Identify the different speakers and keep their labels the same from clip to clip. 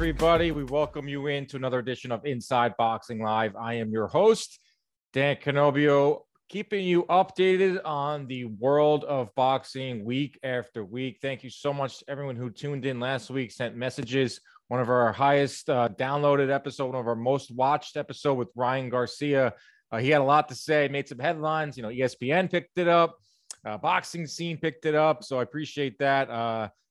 Speaker 1: Everybody? We welcome you into another edition of Inside Boxing Live. I am your host, Dan Canobbio, keeping you updated on the world of boxing week after week. Thank you so much everyone who tuned in last week, sent messages. One of our highest uh, downloaded episode, one of our most watched episode with Ryan Garcia. Uh, he had a lot to say, made some headlines. You know, ESPN picked it up, uh, boxing scene picked it up. So I appreciate that.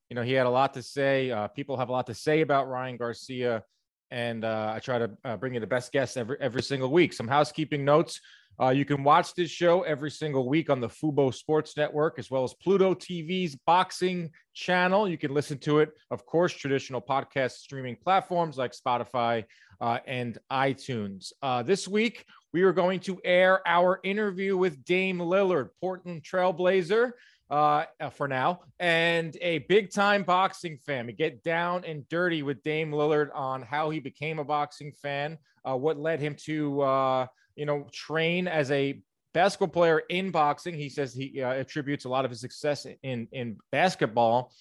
Speaker 1: You know, he had a lot to say. Uh, people have a lot to say about Ryan Garcia, and uh, I try to uh, bring you the best guests every every single week. Some housekeeping notes. Uh, you can watch this show every single week on the Fubo Sports Network, as well as Pluto TV's boxing channel. You can listen to it, of course, traditional podcast streaming platforms like Spotify uh, and iTunes. Uh, this week, we are going to air our interview with Dame Lillard, Portland Trailblazer uh, uh, for now, and a big time boxing fan. We get down and dirty with Dame Lillard on how he became a boxing fan, uh, what led him to, uh, you know, train as a basketball player in boxing. He says he uh, attributes a lot of his success in in basketball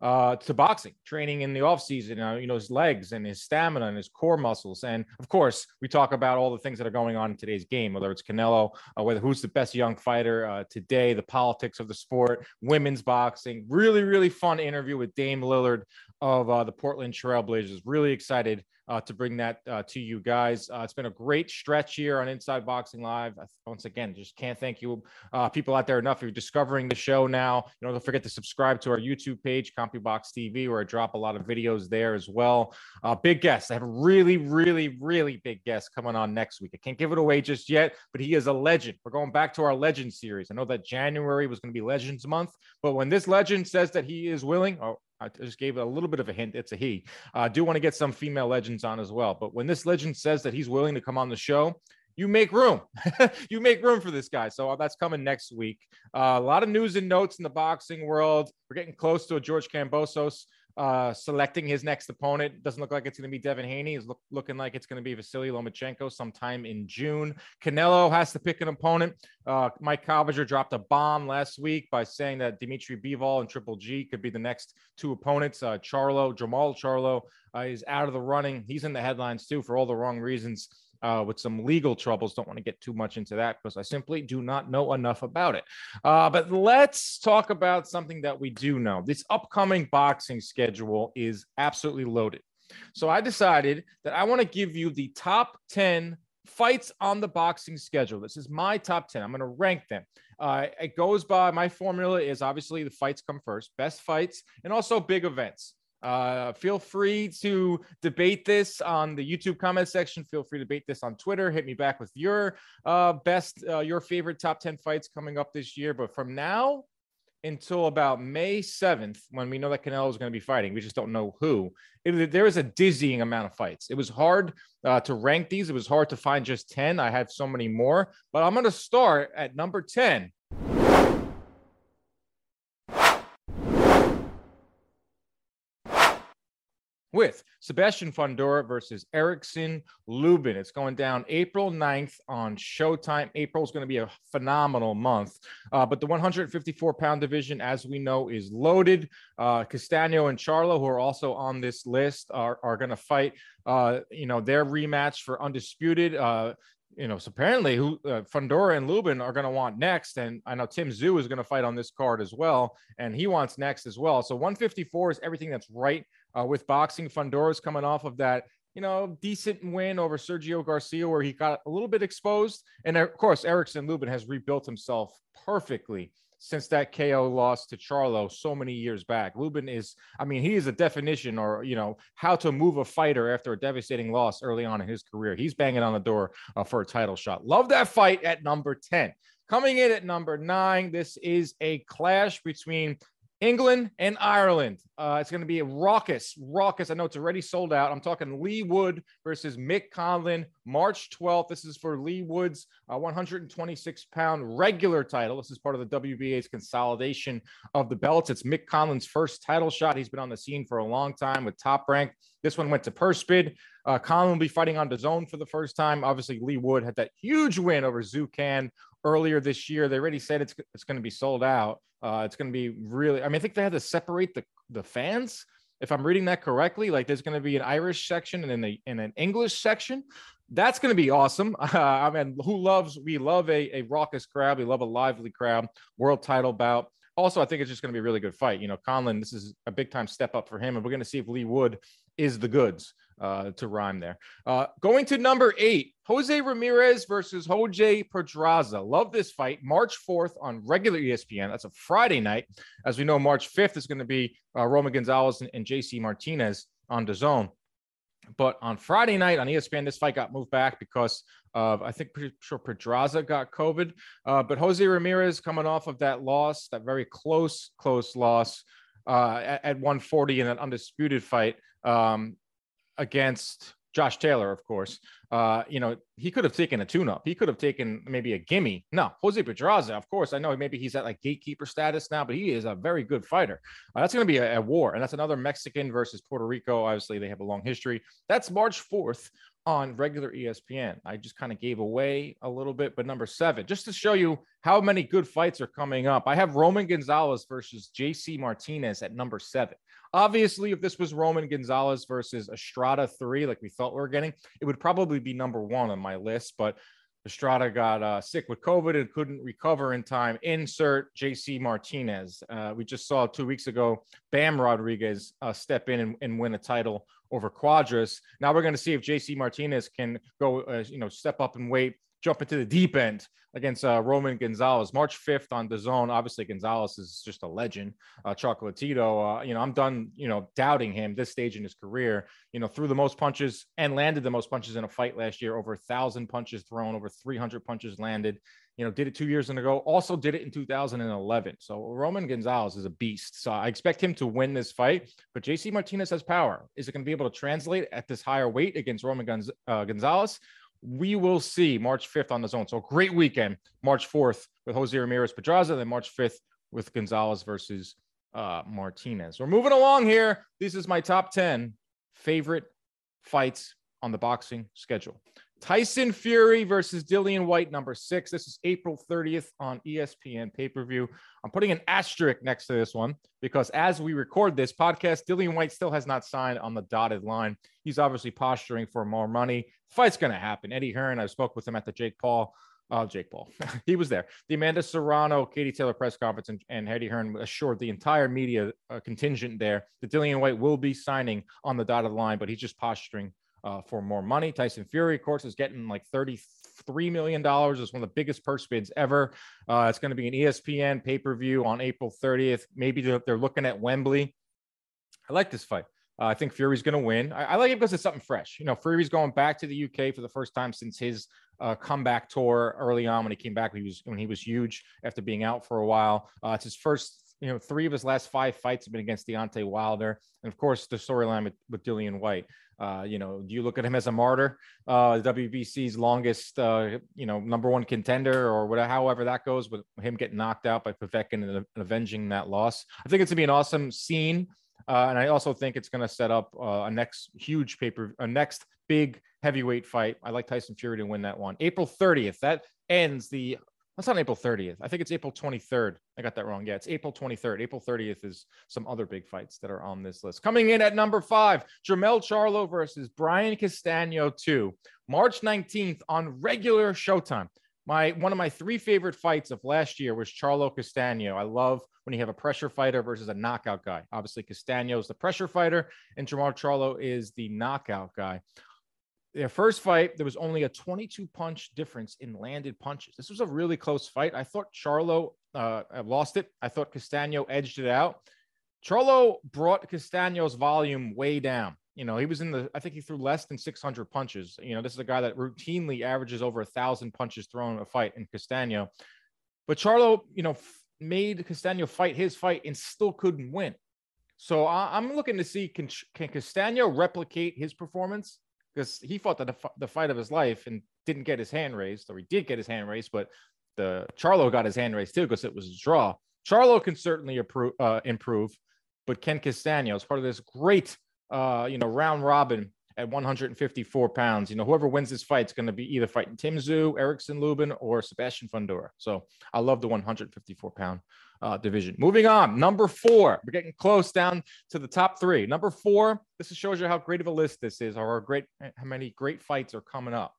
Speaker 1: uh, to boxing, training in the offseason, uh, you know, his legs and his stamina and his core muscles. And of course, we talk about all the things that are going on in today's game, whether it's Canelo, uh, whether who's the best young fighter uh, today, the politics of the sport, women's boxing. Really, really fun interview with Dame Lillard of uh, the Portland Trailblazers. Really excited uh, to bring that uh, to you guys. Uh, it's been a great stretch here on Inside Boxing Live. Once again, just can't thank you, uh, people out there enough. If you're discovering the show now, you know, don't forget to subscribe to our YouTube page, CompuBox TV, where I drop a lot of videos there as well. Uh, big guest. I have a really, really, really big guest coming on next week. I can't give it away just yet, but he is a legend. We're going back to our legend series. I know that January was going to be Legends Month, but when this legend says that he is willing, oh, I just gave it a little bit of a hint. It's a he. Uh, I do want to get some female legends on as well. But when this legend says that he's willing to come on the show, you make room. you make room for this guy. So uh, that's coming next week. Uh, a lot of news and notes in the boxing world. We're getting close to a George Kambosos uh, selecting his next opponent. Doesn't look like it's going to be Devin Haney. It's look, looking like it's going to be Vasily Lomachenko sometime in June. Canelo has to pick an opponent. Uh, Mike Coppinger dropped a bomb last week by saying that Dimitri Bivol and Triple G could be the next two opponents. Uh, Charlo, Jermall Charlo uh, is out of the running. He's in the headlines too for all the wrong reasons. Uh, with some legal troubles. Don't want to get too much into that because I simply do not know enough about it. Uh, but let's talk about something that we do know. This upcoming boxing schedule is absolutely loaded. So I decided that I want to give you the top 10 fights on the boxing schedule. This is my top 10. I'm going to rank them. Uh, it goes by my formula is obviously the fights come first, best fights, and also big events. Uh, feel free to debate this on the YouTube comment section. Feel free to debate this on Twitter. Hit me back with your uh, best, uh, your favorite top 10 fights coming up this year. But from now until about May 7th, when we know that Canelo is going to be fighting, we just don't know who. It, there is a dizzying amount of fights. It was hard uh, to rank these. It was hard to find just 10. I had so many more, but I'm going to start at number 10. With Sebastian Fundora versus Erickson Lubin. It's going down April 9th on Showtime. April is going to be a phenomenal month. Uh, but the 154 pound division, as we know, is loaded. Uh, Castano and Charlo, who are also on this list, are, are going to fight, uh, you know, their rematch for undisputed. Uh, you know, so apparently who uh, Fundora and Lubin are going to want next. And I know Tim Tszyu is going to fight on this card as well. And he wants next as well. So 154 is everything that's right uh, with boxing. Fundora's coming off of that, you know, decent win over Sergio Garcia, where he got a little bit exposed. And of course, Erickson Lubin has rebuilt himself perfectly since that KO loss to Charlo so many years back. Lubin is, I mean, he is a definition or, you know, how to move a fighter after a devastating loss early on in his career. He's banging on the door uh, for a title shot. Love that fight at number 10. Coming in at number nine, this is a clash between England and Ireland. Uh, it's going to be a raucous, raucous. I know it's already sold out. I'm talking Leigh Wood versus Mick Conlan, March 12th. This is for Leigh Wood's uh, 126 pound regular title. This is part of the WBA's consolidation of the belts. It's Mick Conlan's first title shot. He's been on the scene for a long time with top rank. This one went to purse bid. Uh, Conlan will be fighting on DAZN for the first time. Obviously, Leigh Wood had that huge win over Xu Can earlier this year. They already said it's it's going to be sold out. Uh, it's going to be really. I mean, I think they had to separate the the fans. If I'm reading that correctly, like there's going to be an Irish section and then the in an English section. That's going to be awesome. Uh, I mean, who loves? We love a, a raucous crowd. We love a lively crowd. World title bout. Also, I think it's just going to be a really good fight. You know, Conlan, this is a big time step up for him, and we're going to see if Leigh Wood is the goods uh, to rhyme there. Uh, going to number eight, Jose Ramirez versus Jose Pedraza. Love this fight. March 4th on regular ESPN. That's a Friday night. As we know, March 5th is going to be uh, Roman Gonzalez and, and JC Martinez on DAZN. But on Friday night on ESPN, this fight got moved back because of, I think, pretty sure Pedraza got COVID. Uh, but Jose Ramirez coming off of that loss, that very close, close loss uh, at, at 140 in an undisputed fight. Um, against Josh Taylor, of course. Uh, you know, he could have taken a tune-up. He could have taken maybe a gimme. No, Jose Pedraza, of course. I know maybe he's at like gatekeeper status now, but he is a very good fighter. Uh, that's going to be a, a, war, and that's another Mexican versus Puerto Rico. Obviously, they have a long history. That's March fourth on regular ESPN. I just kind of gave away a little bit, but number seven, just to show you how many good fights are coming up. I have Roman Gonzalez versus JC Martinez at number seven. Obviously, if this was Roman Gonzalez versus Estrada three, like we thought we were getting, it would probably be number one on my list. But Estrada got uh, sick with COVID and couldn't recover in time. Insert JC Martinez. Uh, we just saw two weeks ago Bam Rodriguez uh, step in and, and, win a title over Cuadras. Now we're going to see if JC Martinez can go, uh, you know, step up and weight jump into the deep end against uh, Roman Gonzalez. March 5th on DAZN. Obviously, Gonzalez is just a legend. Uh, Chocolatito, uh, you know, I'm done, you know, doubting him this stage in his career. You know, threw the most punches and landed the most punches in a fight last year. Over a thousand punches thrown, over 300 punches landed. You know, did it two years ago. Also did it in 2011. So Roman Gonzalez is a beast. So I expect him to win this fight. But JC Martinez has power. Is it going to be able to translate at this higher weight against Roman Gonz- uh, Gonzalez? We will see March 5th on DAZN. So great weekend, March 4th with Jose Ramirez Pedraza, then March 5th with Gonzalez versus uh, Martinez. We're moving along here. This is my top 10 favorite fights on the boxing schedule. Tyson Fury versus Dillian Whyte, number six. This is April 30th on ESPN pay per view. I'm putting an asterisk next to this one because as we record this podcast, Dillian Whyte still has not signed on the dotted line. He's obviously posturing for more money. Fight's going to happen. Eddie Hearn, I spoke with him at the Jake Paul. Uh, Jake Paul. he was there. The Amanda Serrano, Katie Taylor press conference, and, and Eddie Hearn assured the entire media uh, contingent there that Dillian Whyte will be signing on the dotted line, but he's just posturing uh, for more money. Tyson Fury, of course, is getting like $33 million. It's one of the biggest purse bids ever. Uh, it's going to be an ESPN pay per view on April 30th. Maybe they're, looking at Wembley. I like this fight. Uh, I think Fury's going to win. I, I, like it because it's something fresh. You know, Fury's going back to the UK for the first time since his uh, comeback tour early on when he came back. He was when he was huge after being out for a while. Uh, it's his first you know, three of his last five fights have been against Deontay Wilder, and of course the storyline with, with Dillian Whyte. Uh, you know, do you look at him as a martyr, uh, WBC's longest, uh, you know, number one contender, or whatever, however that goes, with him getting knocked out by Povetkin and, and avenging that loss? I think it's gonna be an awesome scene, uh, and I also think it's gonna set up uh, a next huge paper, a next big heavyweight fight. I like Tyson Fury to win that one. April 30th. That ends the that's not April 30th. I think it's April 23rd. I got that wrong. Yeah, it's April 23rd. April 30th is some other big fights that are on this list. Coming in at number five, Jermell Charlo versus Brian Castano 2, March 19th on regular Showtime. My one of my three favorite fights of last year was Charlo Castano. I love when you have a pressure fighter versus a knockout guy. Obviously, Castano is the pressure fighter, and Jermell Charlo is the knockout guy their first fight, there was only a 22 punch difference in landed punches. This was a really close fight. I thought Charlo uh, lost it. I thought Castano edged it out. Charlo brought Castano's volume way down. You know, he was in the, I think he threw less than 600 punches. You know, this is a guy that routinely averages over a thousand punches thrown in a fight in Castano. But Charlo, you know, made Castano fight his fight and still couldn't win. So I, am looking to see can, can Castano replicate his performance because he fought the, the fight of his life and didn't get his hand raised, or he did get his hand raised, but the Charlo got his hand raised too because it was a draw. Charlo can certainly improve, uh, improve, but Ken Castano is part of this great, uh, you know, round robin at 154 pounds. You know, whoever wins this fight is going to be either fighting Tim Tszyu, Erickson Lubin, or Sebastian Fundora. So I love the 154 pound uh, division. Moving on, number four. We're getting close down to the top three. Number four. This shows you how great of a list this is, or great how many great fights are coming up.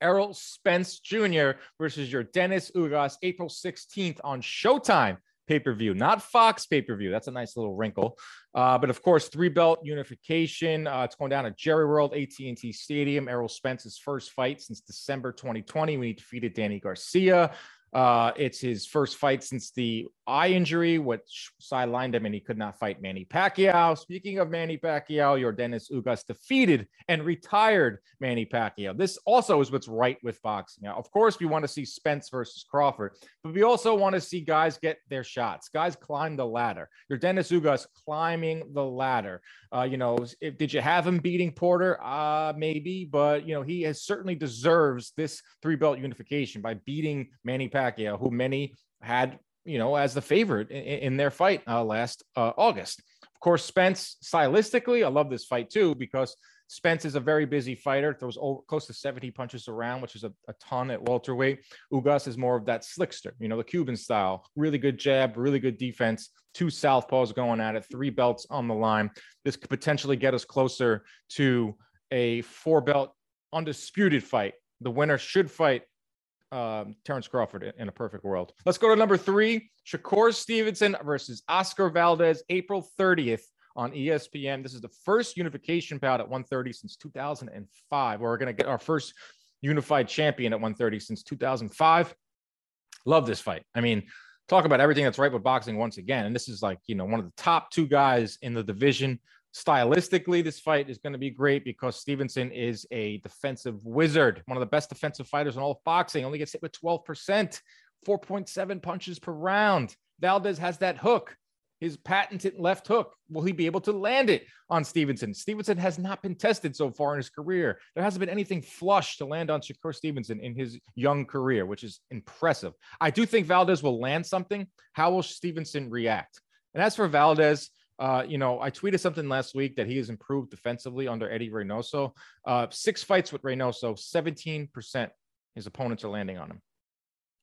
Speaker 1: Errol Spence Jr. versus Yordenis Ugas, April 16th on Showtime pay per view, not Fox pay per view. That's a nice little wrinkle. Uh, but of course, three belt unification. Uh, it's going down at Jerry World, AT&T Stadium. Errol Spence's first fight since December 2020 when he defeated Danny Garcia. Uh, it's his first fight since the eye injury, which sidelined him and he could not fight Manny Pacquiao. Speaking of Manny Pacquiao, Yordenis Ugas defeated and retired Manny Pacquiao. This also is what's right with boxing. Now, of course, we want to see Spence versus Crawford, but we also want to see guys get their shots. Guys climb the ladder. Yordenis Ugas climbing the ladder. Uh, you know, if, did you have him beating Porter? Uh, maybe, but you know, he has certainly deserves this three belt unification by beating Manny Pacquiao, who many had you know, as the favorite in, in their fight uh, last uh, August. Of course, Spence, stylistically, I love this fight too because Spence is a very busy fighter, throws over, close to 70 punches around, which is a, a, ton at welterweight. Ugas is more of that slickster, you know, the Cuban style. Really good jab, really good defense. Two southpaws going at it, three belts on the line. This could potentially get us closer to a four belt undisputed fight. The winner should fight um, Terrence Crawford in a perfect world. Let's go to number three Shakur Stevenson versus Oscar Valdez, April 30th on ESPN. This is the first unification bout at 130 since 2005. We're going to get our first unified champion at 130 since 2005. Love this fight. I mean, talk about everything that's right with boxing once again. And this is like, you know, one of the top two guys in the division. Stylistically, this fight is going to be great because Stevenson is a defensive wizard, one of the best defensive fighters in all of boxing. Only gets hit with 12%, 4.7 punches per round. Valdez has that hook, his patented left hook. Will he be able to land it on Stevenson? Stevenson has not been tested so far in his career. There hasn't been anything flush to land on Shakur Stevenson in his young career, which is impressive. I do think Valdez will land something. How will Stevenson react? And as for Valdez, uh, you know, I tweeted something last week that he has improved defensively under Eddy Reynoso. Uh, six fights with Reynoso, 17% his opponents are landing on him.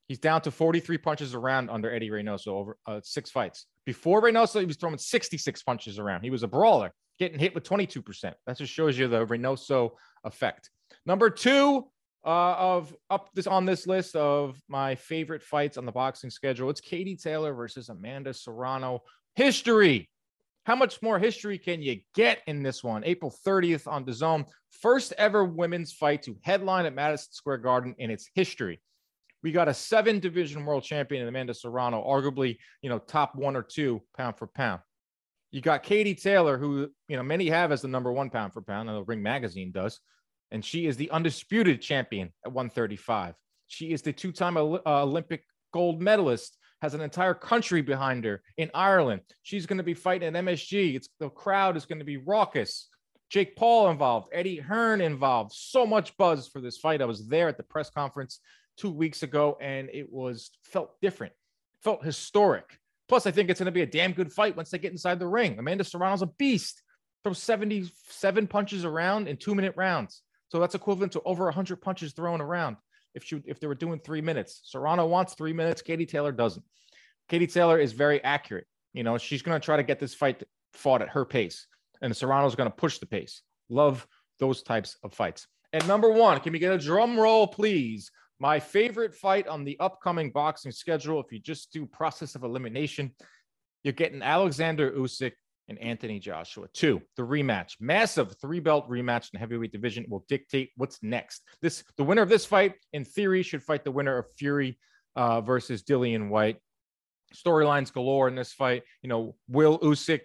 Speaker 1: He's down to 43 punches around under Eddy Reynoso over uh, six fights. Before Reynoso, he was throwing 66 punches around. He was a brawler, getting hit with 22%. That just shows you the Reynoso effect. Number two uh, of up this on this list of my favorite fights on the boxing schedule, it's Katie Taylor versus Amanda Serrano. History how much more history can you get in this one? April 30th on DAZN. First ever women's fight to headline at Madison Square Garden in its history. We got a seven division world champion in Amanda Serrano, arguably, you know, top one or two pound for pound. You got Katie Taylor, who, you know, many have as the number one pound for pound, and the Ring Magazine does. And she is the undisputed champion at 135. She is the two time uh, Olympic gold medalist has an entire country behind her in Ireland. She's going to be fighting at MSG. It's the crowd is going to be raucous. Jake Paul involved, Eddie Hearn involved. So much buzz for this fight. I was there at the press conference two weeks ago, and it was felt different, felt historic. Plus, I think it's going to be a damn good fight once they get inside the ring. Amanda Serrano's a beast. Throws 77 punches around in two minute rounds. So that's equivalent to over 100 punches thrown around if she if they were doing three minutes. Serrano wants three minutes. Katie Taylor doesn't. Katie Taylor is very accurate. You know, she's going to try to get this fight fought at her pace, and Serrano's going to push the pace. Love those types of fights. And number one, can we get a drum roll, please? My favorite fight on the upcoming boxing schedule. If you just do process of elimination, you're getting Alexander Usyk and Anthony Joshua. Two, the rematch, massive three belt rematch in the heavyweight division will dictate what's next. This the winner of this fight, in theory, should fight the winner of Fury uh, versus Dillian Whyte. Storylines galore in this fight. You know, will Usyk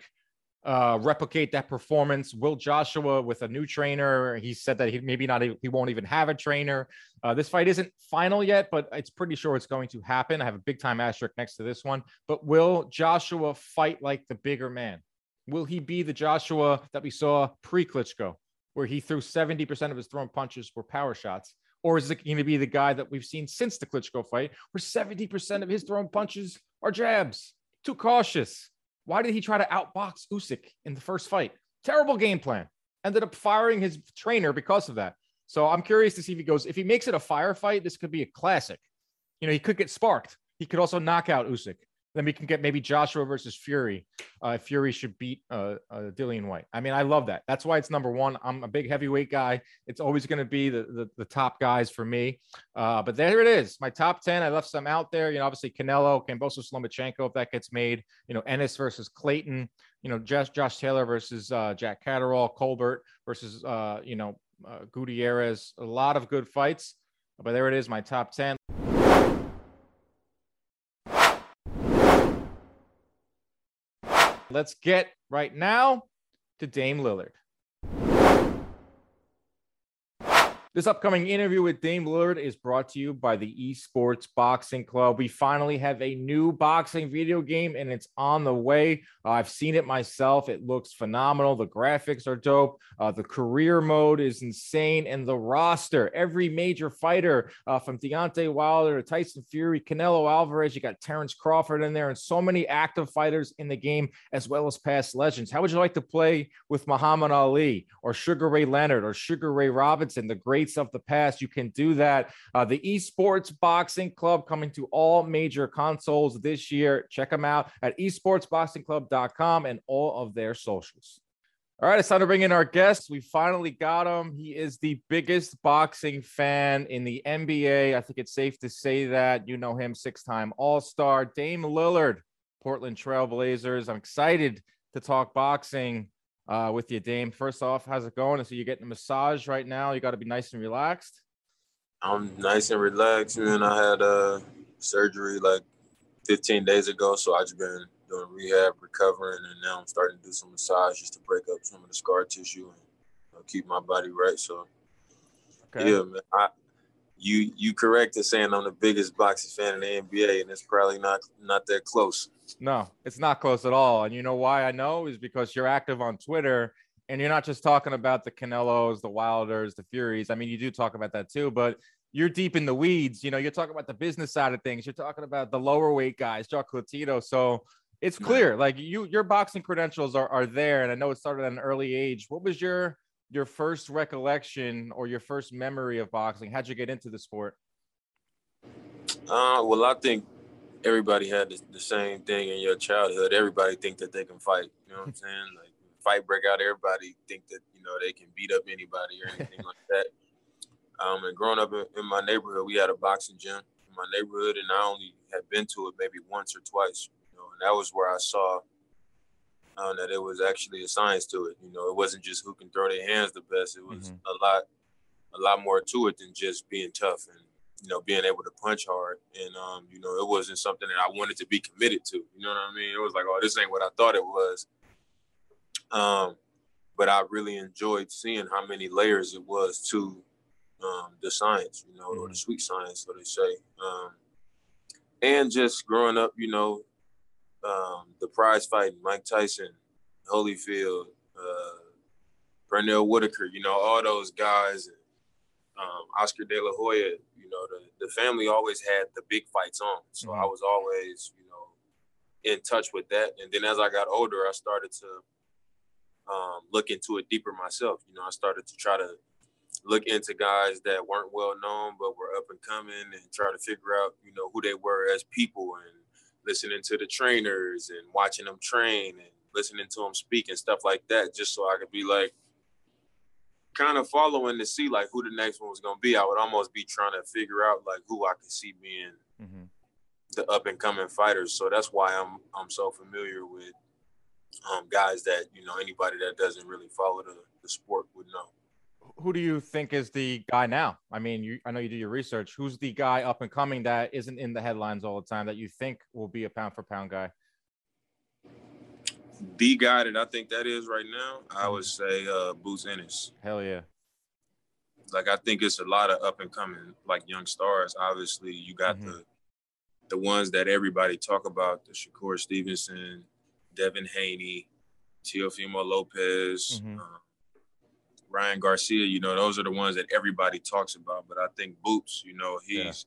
Speaker 1: uh, replicate that performance. Will Joshua with a new trainer? He said that he maybe not he won't even have a trainer. Uh, this fight isn't final yet, but it's pretty sure it's going to happen. I have a big time asterisk next to this one. But will Joshua fight like the bigger man? Will he be the Joshua that we saw pre Klitschko, where he threw 70% of his thrown punches were power shots? Or is it going to be the guy that we've seen since the Klitschko fight, where 70% of his thrown punches are jabs? Too cautious why did he try to outbox Usyk in the first fight? Terrible game plan. Ended up firing his trainer because of that. So I'm curious to see if he goes. If he makes it a firefight, this could be a classic. You know, he could get sparked. He could also knock out Usyk. Then we can get maybe Joshua versus Fury. Uh, Fury should beat uh, uh, Dillian Whyte. I mean, I love that. That's why it's number one. I'm a big heavyweight guy. It's always going to be the, the, the top guys for me. Uh, but there it is, my top ten. I left some out there. You know, obviously Canelo, Kambosos, Lomachenko, if that gets made. You know, Ennis versus Clayton. You know, Josh Josh Taylor versus uh, Jack Catterall, Colbert versus uh, you know Gutierrez. A lot of good fights. But there it is, my top ten. Let's get right now to Dame Lillard. This upcoming interview with Dame Lillard is brought to you by the Esports Boxing Club. We finally have a new boxing video game and it's on the way. Uh, I've seen it myself. It looks phenomenal. The graphics are dope. Uh, the career mode is insane. And the roster, every major fighter uh, from Deontay Wilder to Tyson Fury, Canelo Alvarez, you got Terrence Crawford in there, and so many active fighters in the game, as well as past legends. How would you like to play with Muhammad Ali or Sugar Ray Leonard or Sugar Ray Robinson, the great greats of the past. You can do that. Uh, the Esports Boxing Club coming to all major consoles this year. Check them out at esportsboxingclub.com and all of their socials. All right, it's time to bring in our guest. We finally got him. He is the biggest boxing fan in the NBA. I think it's safe to say that. You know him, six time All Star, Dame Lillard, Portland Trailblazers. I'm excited to talk boxing uh, with you, Dame. First off, how's it going? So you're getting a massage right now. You got to be nice and relaxed.
Speaker 2: I'm nice and relaxed, man. I had a uh, surgery like 15 days ago, so I just been doing rehab, recovering, and now I'm starting to do some massage just to break up some of the scar tissue and you know, keep my body right. So, okay. yeah, man. I, you you correct in saying I'm the biggest boxing fan in the NBA, and it's probably not not that close.
Speaker 1: No, it's not close at all. And you know why I know is because you're active on Twitter and you're not just talking about the Canelos, the Wilders, the Furies. I mean, you do talk about that too, but you're deep in the weeds. You know, you're talking about the business side of things. You're talking about the lower weight guys, Chocolatito. So it's clear, like you, your boxing credentials are, are there. And I know it started at an early age. What was your your first recollection or your first memory of boxing? How'd you get into the sport?
Speaker 2: Uh, well, I think everybody had the, the, same thing in your childhood. Everybody think that they can fight. You know what I'm saying? Like fight break out, everybody think that you know they can beat up anybody or anything like that. Um, and growing up in, in, my neighborhood, we had a boxing gym in my neighborhood, and I only had been to it maybe once or twice. You know, and that was where I saw that it was actually a science to it. You know, it wasn't just who can throw their hands the best. It was mm-hmm. a lot, a lot more to it than just being tough and you know, being able to punch hard. And, um, you know, it wasn't something that I wanted to be committed to. You know what I mean? It was like, oh, this ain't what I thought it was. Um, but I really enjoyed seeing how many layers it was to um, the science, you know, mm-hmm. or the mm-hmm. sweet science, so they say. Um, and just growing up, you know, um, the prize fighting, Mike Tyson, Holyfield, uh, Pernell Whitaker, you know, all those guys, um, Oscar De La Hoya, you know, the, the family always had the big fights on. So mm-hmm. I was always, you know, in touch with that. And then as I got older, I started to um, look into it deeper myself. You know, I started to try to look into guys that weren't well known but were up and coming and try to figure out, you know, who they were as people and listening to the trainers and watching them train and listening to them speak and stuff like that, just so I could be like, kind of following to see like who the next one was gonna be. I would almost be trying to figure out like who I could see being mm-hmm. the up and coming fighters. So that's why I'm I'm so familiar with um, guys that you know anybody that doesn't really follow the, the sport would know.
Speaker 1: Who do you think is the guy now? I mean, you I know you do your research. Who's the guy up and coming that isn't in the headlines all the time that you think will be a pound for pound guy?
Speaker 2: the guy that I think that is right now, I would say uh, Boots Ennis.
Speaker 1: Hell yeah.
Speaker 2: Like I think it's a lot of up and coming like young stars. Obviously, you got
Speaker 1: Mhm.
Speaker 2: the the ones that everybody talk about: the Shakur Stevenson, Devin Haney, Teofimo Lopez,
Speaker 1: Mhm.
Speaker 2: um, Ryan Garcia. You know, those are the ones that everybody talks about. But I think Boots, you know,
Speaker 1: Yeah.
Speaker 2: he's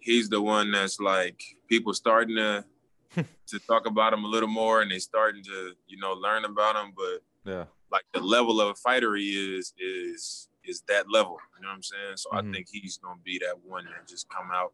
Speaker 2: he's the one that's like people starting to to talk about him a little more, and they starting to you know learn about him, but
Speaker 1: Yeah.
Speaker 2: like the level of fighter he is is is that level. You know what I'm saying? So
Speaker 1: Mhm.
Speaker 2: I think he's gonna be that one that just come out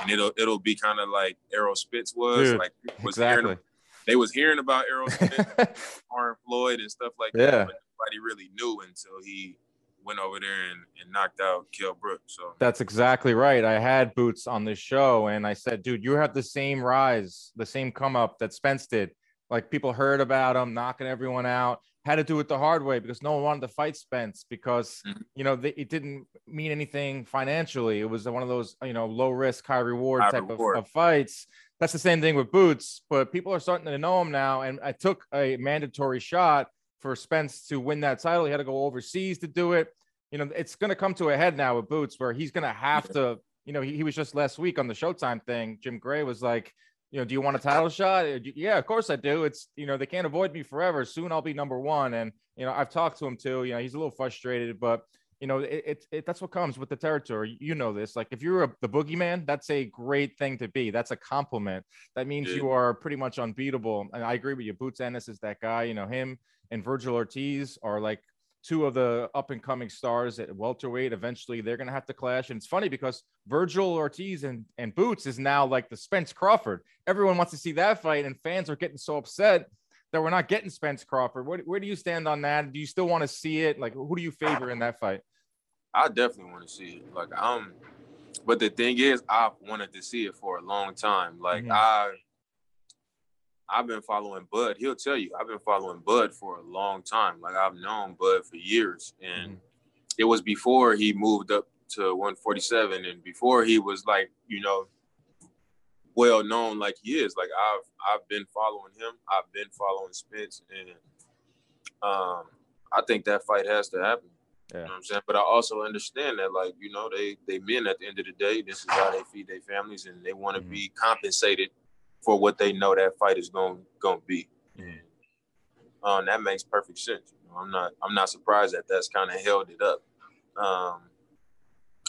Speaker 2: and it'll it'll be kind of like Errol Spitz was.
Speaker 1: Dude,
Speaker 2: like was
Speaker 1: Exactly.
Speaker 2: hearing they was hearing about Errol Spitz, Warren Floyd and stuff like
Speaker 1: Yeah.
Speaker 2: that, but nobody really knew until he went over there and, and knocked out Kell Brooks. So
Speaker 1: That's exactly right. I had Boots on this show and I said, dude, you have the same rise, the same come up that Spence did. Like people heard about him knocking everyone out. Had to do it the hard way because no one wanted to fight Spence because
Speaker 2: Mhm.
Speaker 1: you know they, it didn't mean anything financially. It was one of those you know low risk, high reward
Speaker 2: High
Speaker 1: type
Speaker 2: reward.
Speaker 1: Of, of fights. That's the same thing with Boots, but people are starting to know him now. And I took a mandatory shot for Spence to win that title. He had to go overseas to do it. You know, it's going to come to a head now with Boots where he's going to have to, you know, he, he was just last week on the Showtime thing. Jim Gray was like, you know, do you want a title shot? Uh, Yeah, of course I do. It's, you know, they can't avoid me forever. Soon I'll be number one. And, you know, I've talked to him too. You know, he's a little frustrated, but, you know, it, it, it that's what comes with the territory. You know this. Like, if you're a, the boogeyman, that's a great thing to be. That's a compliment. That means
Speaker 2: Yeah.
Speaker 1: you are pretty much unbeatable. And I agree with you. Boots Ennis is that guy. You know, him and Virgil Ortiz are like two of the up and coming stars at welterweight. Eventually, they're going to have to clash. And it's funny because Virgil Ortiz and, and Boots is now like the Spence Crawford. Everyone wants to see that fight, and fans are getting so upset that we're not getting Spence Crawford. Where, where do you stand on that? Do you still want to see it? Like, who do you favor in that fight?
Speaker 2: I definitely want to see it. Like I'm, but the thing is, I've wanted to see it for a long time. Like
Speaker 1: Mhm.
Speaker 2: I, I've been following Bud. He'll tell you, I've been following Bud for a long time. Like I've known Bud for years, and it was before he moved up to 147, and before he was like, you know, well known like he is. Like I've I've been following him. I've been following Spence, and um, I think that fight has to happen.
Speaker 1: Yeah.
Speaker 2: You know what I'm saying? But I also understand that, like, you know, they they men at the end of the day, this is how they feed their families, and they want to
Speaker 1: Mhm.
Speaker 2: be compensated for what they know that fight is going to be.
Speaker 1: Mhm.
Speaker 2: Um, that makes perfect sense. You know, I'm not I'm not surprised that that's kind of held it up. Um,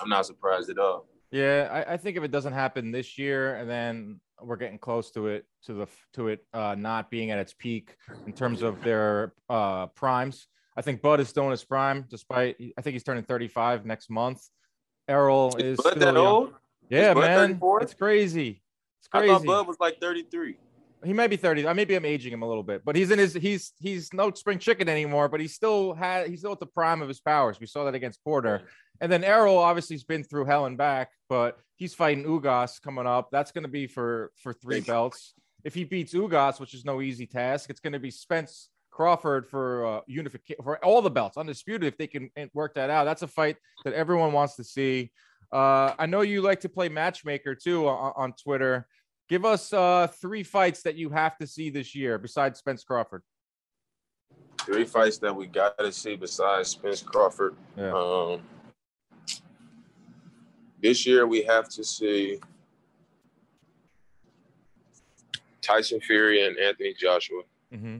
Speaker 2: I'm not surprised at all.
Speaker 1: Yeah, I, I think if it doesn't happen this year, and then we're getting close to it, to the to it uh, not being at its peak in terms of their uh, primes. I think Bud is still in his prime, despite I think he's turning 35 next month. Errol is
Speaker 2: Bud
Speaker 1: still
Speaker 2: that
Speaker 1: young.
Speaker 2: old?
Speaker 1: Yeah,
Speaker 2: Bud
Speaker 1: man,
Speaker 2: 34?
Speaker 1: it's crazy. It's crazy.
Speaker 2: I thought Bud was like 33.
Speaker 1: he might be 30. I maybe I'm aging him a little bit, but he's in his he's he's no spring chicken anymore, but he still had he's still at the prime of his powers. We saw that against Porter. And then Errol obviously has been through hell and back, but he's fighting Ugas coming up. That's going to be for for three belts. If he beats Ugas, which is no easy task, it's going to be Spence Crawford for uh, unification for all the belts, undisputed. If they can uh, work that out, that's a fight that everyone wants to see. Uh, I know you like to play matchmaker too on, on Twitter. Give us uh, three fights that you have to see this year besides Spence Crawford.
Speaker 2: Three fights that we got to see besides Spence Crawford.
Speaker 1: Yeah.
Speaker 2: Um, this year we have to see Tyson Fury and Anthony Joshua.
Speaker 1: Mm-hmm.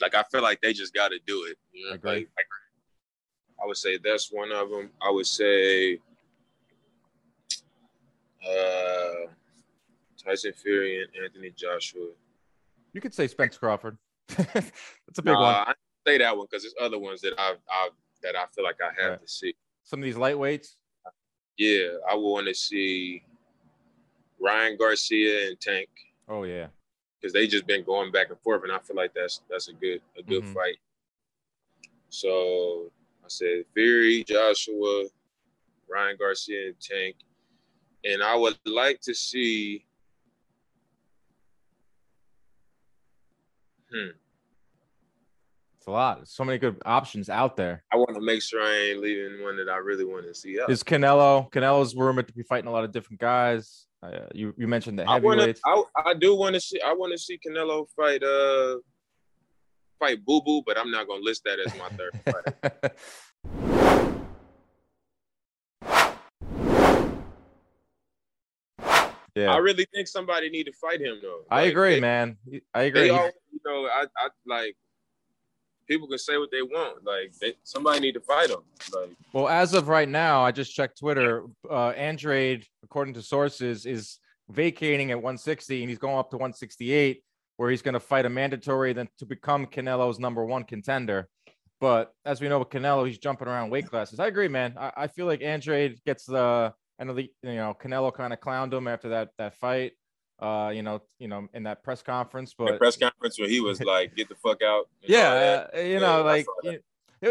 Speaker 2: Like I feel like they just got to do it. You know?
Speaker 1: Agree.
Speaker 2: Like, I would say that's one of them. I would say uh, Tyson Fury and Anthony Joshua.
Speaker 1: You could say Spence Crawford. That's a big
Speaker 2: Nah,
Speaker 1: one.
Speaker 2: I say that one because there's other ones that I've, I've that I feel like I have
Speaker 1: Right.
Speaker 2: to see.
Speaker 1: Some of these lightweights.
Speaker 2: Yeah, I want to see Ryan Garcia and Tank
Speaker 1: Oh yeah.
Speaker 2: Because they just been going back and forth, and I feel like that's that's a good a good
Speaker 1: Mhm.
Speaker 2: fight. So I said Fury, Joshua, Ryan Garcia, and Tank, and I would like to see. Hmm.
Speaker 1: It's a lot. So many good options out there.
Speaker 2: I want to make sure I ain't leaving one that I really want to see out.
Speaker 1: Is Canelo? Canelo's rumored to be fighting a lot of different guys. Uh, you you mentioned the
Speaker 2: I
Speaker 1: heavyweights.
Speaker 2: to. I, I do want to see. I want to see Canelo fight. Uh, fight Boo Boo, but I'm not gonna list that as my third fight.
Speaker 1: yeah,
Speaker 2: I really think somebody need to fight him though.
Speaker 1: I agree,
Speaker 2: they-
Speaker 1: man. I agree.
Speaker 2: all, you know, I, I like people can say what they want. Like they, somebody need to fight him. Like
Speaker 1: Well, as of right now, I just checked Twitter. Uh, Andrade, according to sources, is vacating at 160 and he's going up to 168, where he's going to fight a mandatory then to become Canelo's number one contender. But as we know with Canelo, he's jumping around weight classes. I agree, man. I, I feel like Andrade gets the. I the you know Canelo kind of clowned him after that that fight. Uh, you know, you know, in that press conference,
Speaker 2: the
Speaker 1: but
Speaker 2: press conference where he was like, "Get the fuck out."
Speaker 1: yeah, uh, you
Speaker 2: Yeah,
Speaker 1: know, like you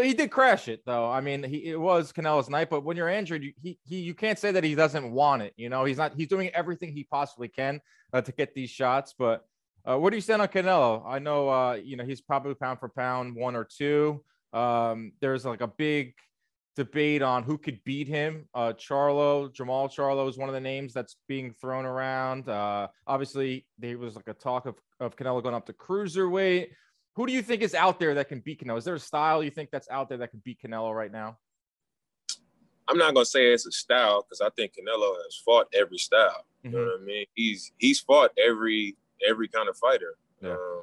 Speaker 1: he did crash it though. I mean, he it was Canelo's night, but when you're injured, you, he he you can't say that he doesn't want it. You know, he's not. He's doing everything he possibly can uh, to get these shots. But uh, what do you stand on Canelo? I know, uh, you know, he's probably pound for pound one or two. Um, there's like a big debate on who could beat him. Uh, Charlo, Jermall Charlo is one of the names that's being thrown around. Uh, obviously, there was like a talk of, of Canelo going up to cruiserweight. Who do you think is out there that can beat Canelo? Is there a style you think that's out there that can beat Canelo right now?
Speaker 2: I'm not gonna say it's a style because I think Canelo has fought every style. You
Speaker 1: Mm-hmm.
Speaker 2: know what I mean? He's he's fought every every kind of fighter.
Speaker 1: Yeah.
Speaker 2: Um,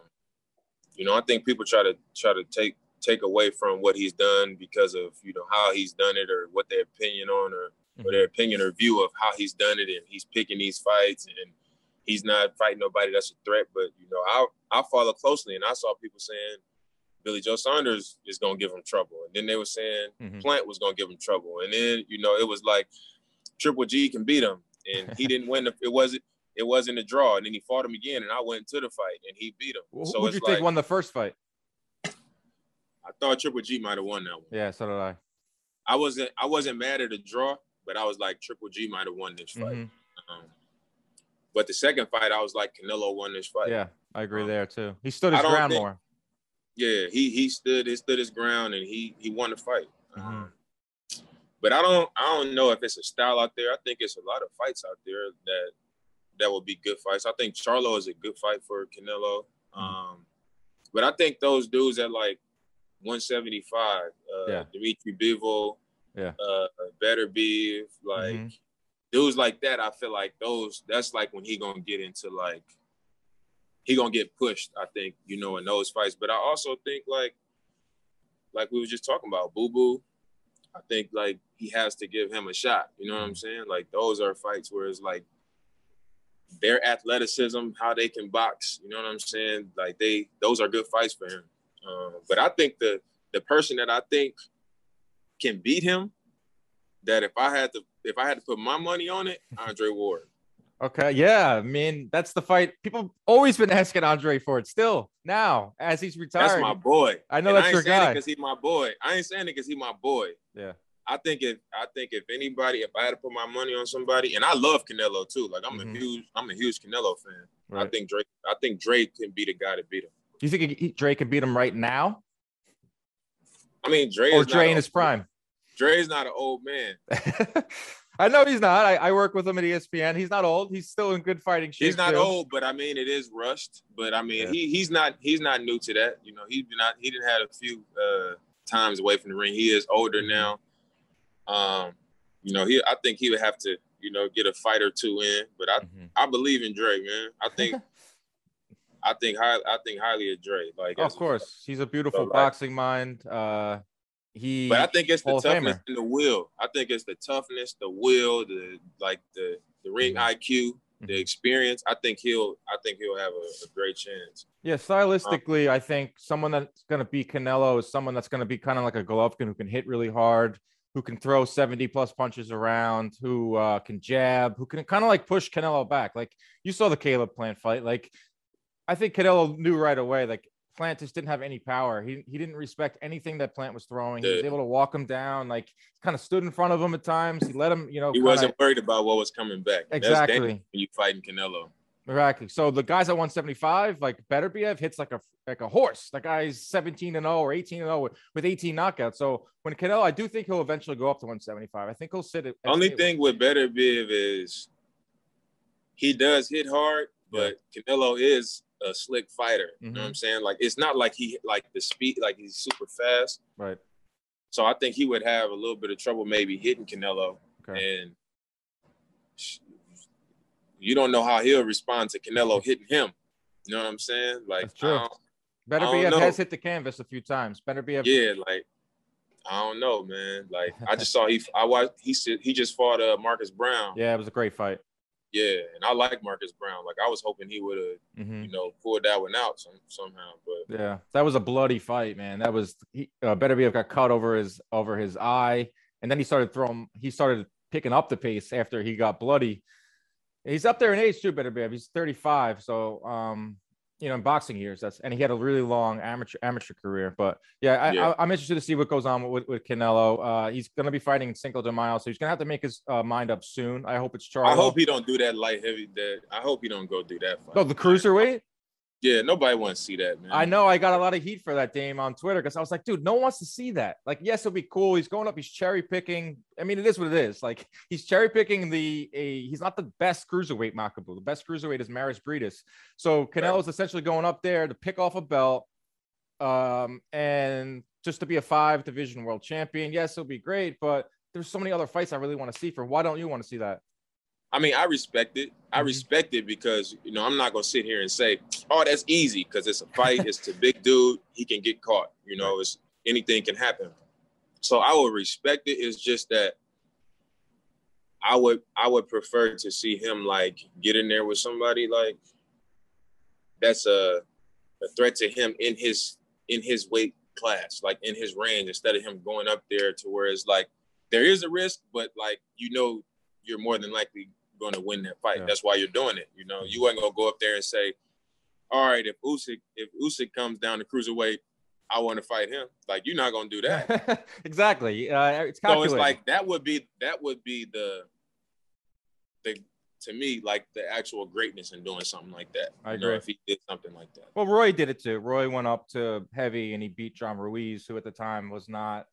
Speaker 2: you know, I think people try to try to take take away from what he's done because of you know how he's done it or what their opinion on or
Speaker 1: Mm-hmm.
Speaker 2: or their opinion or view of how he's done it and he's picking these fights and he's not fighting nobody that's a threat. But you know, I I follow closely and I saw people saying Billy Joe Saunders is gonna give him trouble, and then they were saying
Speaker 1: Mhm.
Speaker 2: Plant was gonna give him trouble, and then you know it was like Triple G can beat him, and he didn't win. The, it wasn't it wasn't a draw, and then he fought him again, and I went to the fight and he beat him.
Speaker 1: Who
Speaker 2: so
Speaker 1: would
Speaker 2: it's
Speaker 1: you
Speaker 2: like
Speaker 1: think won the first fight?
Speaker 2: I thought Triple G might have won that one.
Speaker 1: Yeah, so did I.
Speaker 2: I wasn't I wasn't mad at the draw, but I was like Triple G might have won this fight.
Speaker 1: Mhm.
Speaker 2: Um, but the second fight, I was like Canelo won this fight.
Speaker 1: Yeah, I agree
Speaker 2: Um,
Speaker 1: there too. He stood his ground
Speaker 2: think-
Speaker 1: more.
Speaker 2: yeah, he he stood he stood his ground and he he won the fight.
Speaker 1: Mhm.
Speaker 2: Um, but I don't I don't know if it's a style out there. I think it's a lot of fights out there that that would be good fights. I think Charlo is a good fight for Canelo.
Speaker 1: Mm-hmm.
Speaker 2: Um, but I think those dudes that like 175, uh,
Speaker 1: Yeah.
Speaker 2: Dimitri Bivol,
Speaker 1: Yeah.
Speaker 2: uh, Beterbiev, like
Speaker 1: Mhm.
Speaker 2: dudes like that. I feel like those. That's like when he gonna get into like he gonna get pushed. I think you know in those fights. But I also think like like we were just talking about Boo Boo. I think like he has to give him a shot. You know what I'm saying? Like those are fights where it's like their athleticism, how they can box. You know what I'm saying? Like they those are good fights for him. Um, but I think the the person that I think can beat him, that if I had to if I had to put my money on it, Andre Ward.
Speaker 1: Okay, yeah, I mean that's the fight. People always been asking Andre for it. Still now, as he's retired,
Speaker 2: That's my boy.
Speaker 1: I know
Speaker 2: And
Speaker 1: that's
Speaker 2: I ain't
Speaker 1: your
Speaker 2: saying
Speaker 1: guy.
Speaker 2: because he's my boy. I ain't saying it because he's my boy.
Speaker 1: Yeah.
Speaker 2: I think if I think if anybody, if I had to put my money on somebody, and I love Canelo too. Like I'm
Speaker 1: Mhm.
Speaker 2: a huge, I'm a huge Canelo fan. I think Drake, I think Drake can be the guy to beat him.
Speaker 1: You think he- Drake can beat him right now,
Speaker 2: I mean, Dre
Speaker 1: or
Speaker 2: is
Speaker 1: Dre in his prime?
Speaker 2: Dre's not an old man.
Speaker 1: I know he's not. I, I work with him at ESPN. He's not old. He's still in good fighting shape.
Speaker 2: He's not old, but I mean, it is rushed. But I mean,
Speaker 1: Yeah.
Speaker 2: he he's not he's not new to that. You know, he's not he didn't had a few uh, times away from the ring. He is older now. Um, you know, he I think he would have to you know get a fight or two in. But I
Speaker 1: Mhm.
Speaker 2: I believe in Dre, man. I think I think high I think highly of Dre. Like
Speaker 1: of
Speaker 2: as a-
Speaker 1: course, he's a beautiful
Speaker 2: like-
Speaker 1: boxing mind. Uh, he.
Speaker 2: But I think it's the toughness
Speaker 1: Famer.
Speaker 2: and the will. I think it's the toughness, the will, the like the the ring
Speaker 1: Mhm.
Speaker 2: IQ, the
Speaker 1: Mhm.
Speaker 2: experience. I think he'll I think he'll have a, a great chance.
Speaker 1: Yeah, stylistically, I think someone that's going to beat Canelo is someone that's going to be kind of like a Golovkin who can hit really hard, who can throw 70 plus punches around, who uh, can jab, who can kind of like push Canelo back. Like you saw the Caleb Plant fight. Like I think Canelo knew right away, like Plant just didn't have any power. He, he didn't respect anything that Plant was throwing. He was able to walk him down, like kind of stood in front of him at times. He let him, you know,
Speaker 2: He wasn't worried about what was coming back. That's
Speaker 1: exactly.
Speaker 2: when you fighting Canelo.
Speaker 1: Exactly. So the guys at 175, like Beterbiev, hits like a like a horse. That guy's 17 and 0 or 18 and 0 with, with 18 knockouts. So when Canelo, I do think he'll eventually go up to 175. I think he'll sit at.
Speaker 2: Only thing with Better Beterbiev is he does hit hard, but yeah. Canelo is a slick fighter. Mm-hmm. You know what I'm mm-hmm. saying? Like it's not like he like the speed, like he's super fast.
Speaker 1: Right.
Speaker 2: So I think he would have a little bit of trouble maybe hitting Canelo. Okay. And you don't know how he'll respond to Canelo hitting him. You know what I'm saying? Like
Speaker 1: That's true. Beterbiev has hit the canvas a few times. Beterbiev.
Speaker 2: Yeah, like I don't know, man. Like I just saw he I watched he said he just fought uh Marcus Browne.
Speaker 1: Yeah, it was a great fight.
Speaker 2: Yeah, and I like Marcus Browne. Like I was hoping he would have, mm-hmm. you know, pulled that one out some, somehow. But
Speaker 1: yeah, that was a bloody fight, man. That was he. Uh, Beterbiev got cut over his over his eye, and then he started throwing. He started picking up the pace after he got bloody. He's up there in age too, Beterbiev. He's 35, so um, you know, in boxing years. That's and he had a really long amateur amateur career. But yeah, I, yeah. I, am interested to see what goes on with, with Canelo. Uh, he's going to be fighting in Cinco de Mayo, so he's going to have to make his uh, mind up soon. I hope it's Charlo.
Speaker 2: I hope he don't do that light heavy. That I hope he don't go do that. Fight.
Speaker 1: No, the cruiserweight.
Speaker 2: Yeah, nobody wants to see that, man.
Speaker 1: I know. I got a lot of heat for that Dame on Twitter because I was like, dude, no one wants to see that. Like, yes, it'll be cool. He's going up. He's cherry picking. I mean, it is what it is. Like, he's cherry picking the. A, he's not the best cruiserweight Makabu. The best cruiserweight is Mairis Briedis. So Canelo's right. essentially going up there to pick off a belt, um, and just to be a five division world champion. Yes, it'll be great, but there's so many other fights I really want to see for. Why don't you want to see that?
Speaker 2: I mean, I respect it. I mm-hmm. respect it because you know I'm not gonna sit here and say, "Oh, that's easy," because it's a fight. it's a big dude. He can get caught. You know, it's anything can happen. So I would respect it. It's just that I would I would prefer to see him like get in there with somebody like that's a a threat to him in his in his weight class, like in his range, instead of him going up there to where it's like there is a risk, but like you know you're more than likely going to win that fight. Yeah. That's why you're doing it. You know, you ain't gonna go up there and say, "All right, if Usyk if Usyk comes down to cruiserweight, I want to fight him." Like you're not gonna do that.
Speaker 1: exactly. Uh, it's
Speaker 2: so it's like that would be that would be the the to me like the actual greatness in doing something like that.
Speaker 1: I agree. Know,
Speaker 2: if he did something like that.
Speaker 1: Well, Roy did it too. Roy went up to heavy and he beat John Ruiz, who at the time was not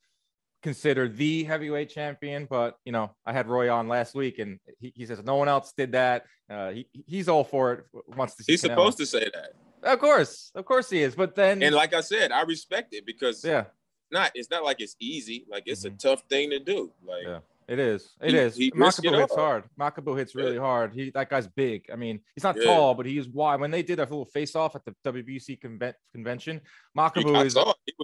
Speaker 1: considered the heavyweight champion, but you know, I had Roy on last week, and he, he says no one else did that. Uh, he he's all for it. Wants to.
Speaker 2: See he's Canelo. supposed to say that.
Speaker 1: Of course, of course he is. But then,
Speaker 2: and like I said, I respect it because
Speaker 1: yeah,
Speaker 2: not it's not like it's easy. Like it's mm-hmm. a tough thing to do. Like
Speaker 1: yeah. It is. It he, is. He Makabu hits hard. Makabu hits really yeah. hard. He that guy's big. I mean, he's not yeah. tall, but he is wide. When they did a little face off at the WBC conven- convention, Makabu is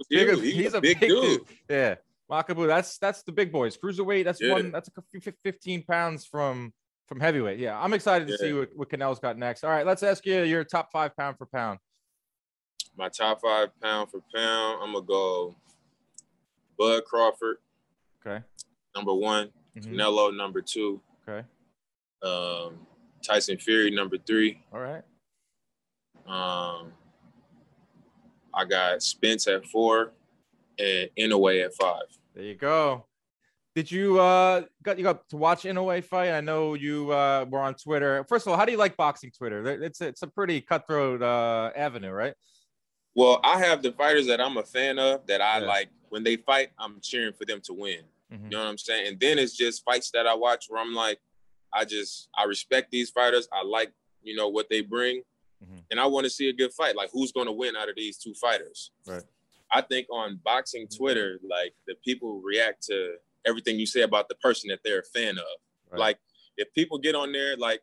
Speaker 2: he big, he's, a big, big dude. dude.
Speaker 1: Yeah. Makabu, that's that's the big boys. Cruiserweight, that's yeah. one. That's a 15 pounds from from heavyweight. Yeah, I'm excited to yeah. see what, what Canelo's got next. All right, let's ask you your top five pound for pound.
Speaker 2: My top five pound for pound, I'm gonna go Bud Crawford.
Speaker 1: Okay.
Speaker 2: Number one, mm-hmm. Canelo number two.
Speaker 1: Okay.
Speaker 2: Um, Tyson Fury number three.
Speaker 1: All right.
Speaker 2: Um, I got Spence at four and Inoue at five.
Speaker 1: There you go. Did you uh got you got to watch Inoue fight? I know you uh were on Twitter. First of all, how do you like boxing Twitter? It's it's a pretty cutthroat uh avenue, right?
Speaker 2: Well, I have the fighters that I'm a fan of that I yeah. like. When they fight, I'm cheering for them to win. Mm-hmm. You know what I'm saying? And then it's just fights that I watch where I'm like, I just I respect these fighters. I like you know what they bring, mm-hmm. and I want to see a good fight. Like who's going to win out of these two fighters?
Speaker 1: Right.
Speaker 2: I think on boxing Twitter, like the people react to everything you say about the person that they're a fan of. Right. Like if people get on there, like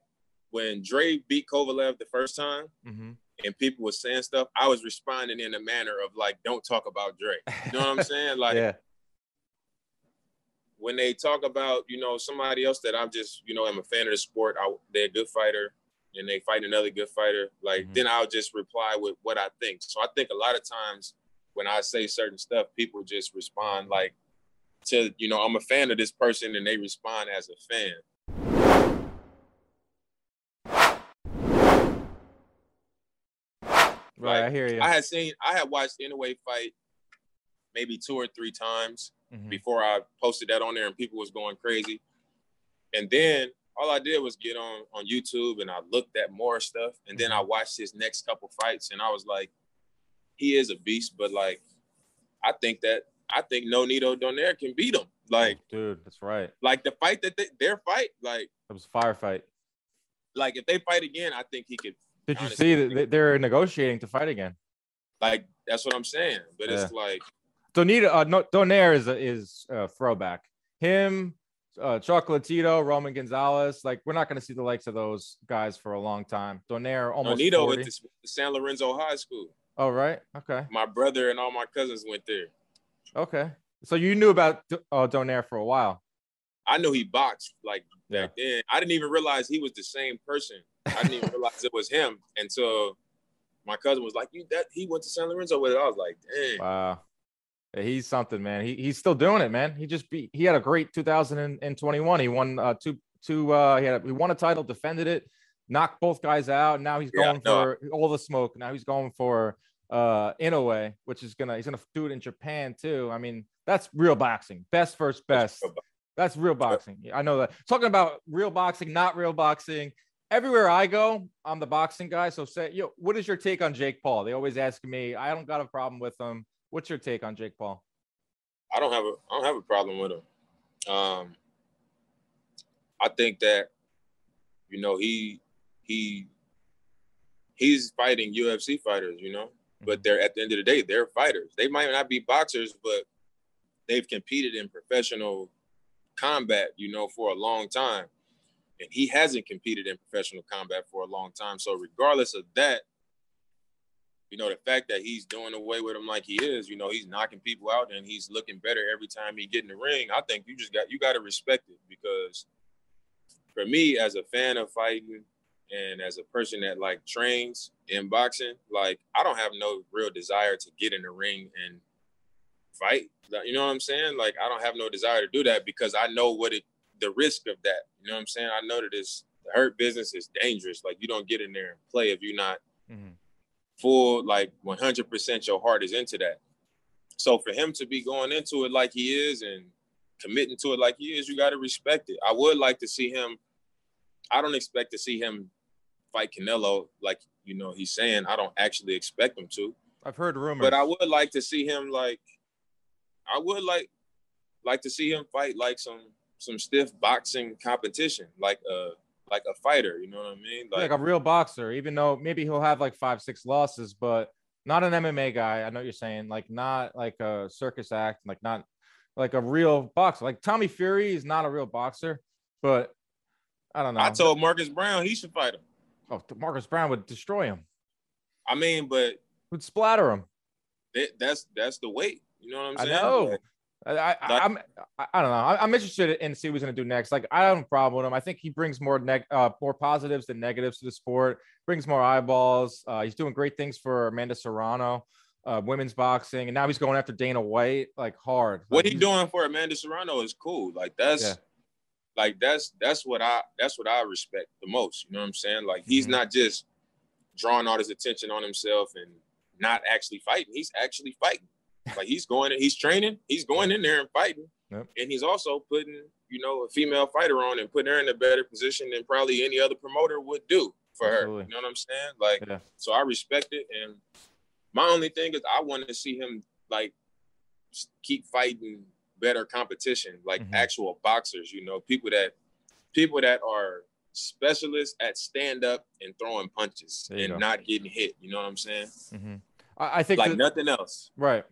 Speaker 2: when Dre beat Kovalev the first time, mm-hmm. and people were saying stuff, I was responding in a manner of like, "Don't talk about Dre." You know what I'm saying? Like,
Speaker 1: yeah.
Speaker 2: when they talk about you know somebody else that I'm just you know I'm a fan of the sport, I, they're a good fighter, and they fight another good fighter. Like mm-hmm. then I'll just reply with what I think. So I think a lot of times when I say certain stuff, people just respond like to, you know, I'm a fan of this person and they respond as a fan.
Speaker 1: Right, like, I hear you.
Speaker 2: I had seen, I had watched Inoue fight maybe two or three times mm-hmm. before I posted that on there and people was going crazy. And then all I did was get on on YouTube and I looked at more stuff, and then I watched his next couple fights, and I was like, he is a beast, but like, I think that I think No Nito Donaire can beat him. Like,
Speaker 1: dude, that's right.
Speaker 2: like the fight that they, their fight, like,
Speaker 1: It was a firefight.
Speaker 2: like if they fight again, I think he could.
Speaker 1: Did you
Speaker 2: Honestly,
Speaker 1: see that they- they're negotiating to fight again?
Speaker 2: Like, that's what I'm saying. But it's like,
Speaker 1: Donita, uh, no, Donaire is a, is a throwback. Him, uh, Chocolatito, Roman Gonzalez. Like we're not going to see the likes of those guys for a long time. Donaire almost
Speaker 2: Nito
Speaker 1: 40.
Speaker 2: went to San Lorenzo High School.
Speaker 1: Oh right, okay,
Speaker 2: My brother and all my cousins went there.
Speaker 1: okay. So you knew about uh, Donaire for a while.
Speaker 2: I knew he boxed like
Speaker 1: Yeah.
Speaker 2: back then. I didn't even realize he was the same person. I didn't even realize it was him until my cousin was like, "You that he went to San Lorenzo with it." I was like, "Dang."
Speaker 1: Wow. He's something, man. He, he's still doing it, man. He just beat. He had a great 2021. He won uh, two two. Uh, he had a, he won a title, defended it, knocked both guys out. Now he's
Speaker 2: Yeah,
Speaker 1: going
Speaker 2: no.
Speaker 1: for all the smoke. Now he's going for uh Inoue, which is gonna he's gonna do it in Japan too. I mean, that's real boxing. Best first best. That's real boxing. Yeah, I know that. Talking about real boxing, not real boxing. Everywhere I go, I'm the boxing guy. So say, yo, what is your take on Jake Paul? They always ask me. I don't got a problem with him. What's your take on Jake Paul?
Speaker 2: I don't have a I don't have a problem with him. Um, I think that you know he he he's fighting UFC fighters, you know, but mhm. they're at the end of the day they're fighters. They might not be boxers, but they've competed in professional combat, you know, for a long time. And he hasn't competed in professional combat for a long time. So regardless of that, you know, the fact that he's doing away with him like he is, you know, he's knocking people out and he's looking better every time he get in the ring. I think you just got you got to respect it because for me, as a fan of fighting and as a person that like trains in boxing, like I don't have no real desire to get in the ring and fight. You know what I'm saying? Like I don't have no desire to do that because I know what it the risk of that. You know what I'm saying? I know that it's the hurt business is dangerous. Like you don't get in there and play if you're not
Speaker 1: Mhm.
Speaker 2: full like 100% your heart is into that so for him to be going into it like he is and committing to it like he is you got to respect it i would like to see him i don't expect to see him fight canelo like you know he's saying i don't actually expect him to
Speaker 1: I've heard rumors.
Speaker 2: but i would like to see him like i would like like to see him fight like some some stiff boxing competition like a like a fighter you know what i mean
Speaker 1: like a real boxer, even though maybe he'll have like five, six losses, but not an MMA guy. I know what you're saying, like not like a circus act, like not like a real boxer. Like Tommy Fury is not a real boxer, but I don't know.
Speaker 2: i told marcus browne he should fight him
Speaker 1: oh, Marcus Browne would destroy him,
Speaker 2: i mean but
Speaker 1: would splatter him.
Speaker 2: that, that's that's the weight. You know what I'm
Speaker 1: I
Speaker 2: saying?
Speaker 1: know.
Speaker 2: Like,
Speaker 1: I, I, I'm, I, I don't know. I, I'm interested in see what he's gonna do next. Like, I don't have a problem with him. I think he brings more neg, uh, more positives than negatives to the sport. Brings more eyeballs. Uh, he's doing great things for Amanda Serrano, uh, women's boxing, and now he's going after Dana White like hard.
Speaker 2: what
Speaker 1: Like,
Speaker 2: he
Speaker 1: he's-
Speaker 2: doing for Amanda Serrano is cool. Like that's
Speaker 1: Yeah.
Speaker 2: Like that's that's what I that's what I respect the most. You know what I'm saying? Like he's
Speaker 1: Mhm.
Speaker 2: not just drawing all his attention on himself and not actually fighting. He's actually fighting. Like he's going, he's training, he's going in there and fighting,
Speaker 1: Yep.
Speaker 2: and he's also putting, you know, a female fighter on and putting her in a better position than probably any other promoter would do for
Speaker 1: Absolutely.
Speaker 2: her. You know what I'm saying? Like,
Speaker 1: Yeah.
Speaker 2: so I respect it, and my only thing is I want to see him like keep fighting better competition, like
Speaker 1: Mhm.
Speaker 2: actual boxers. You know, people that people that are specialists at stand up and throwing punches and
Speaker 1: go.
Speaker 2: not getting hit. You know what I'm saying?
Speaker 1: Mhm. I, I think
Speaker 2: Like
Speaker 1: that-
Speaker 2: nothing else.
Speaker 1: Right.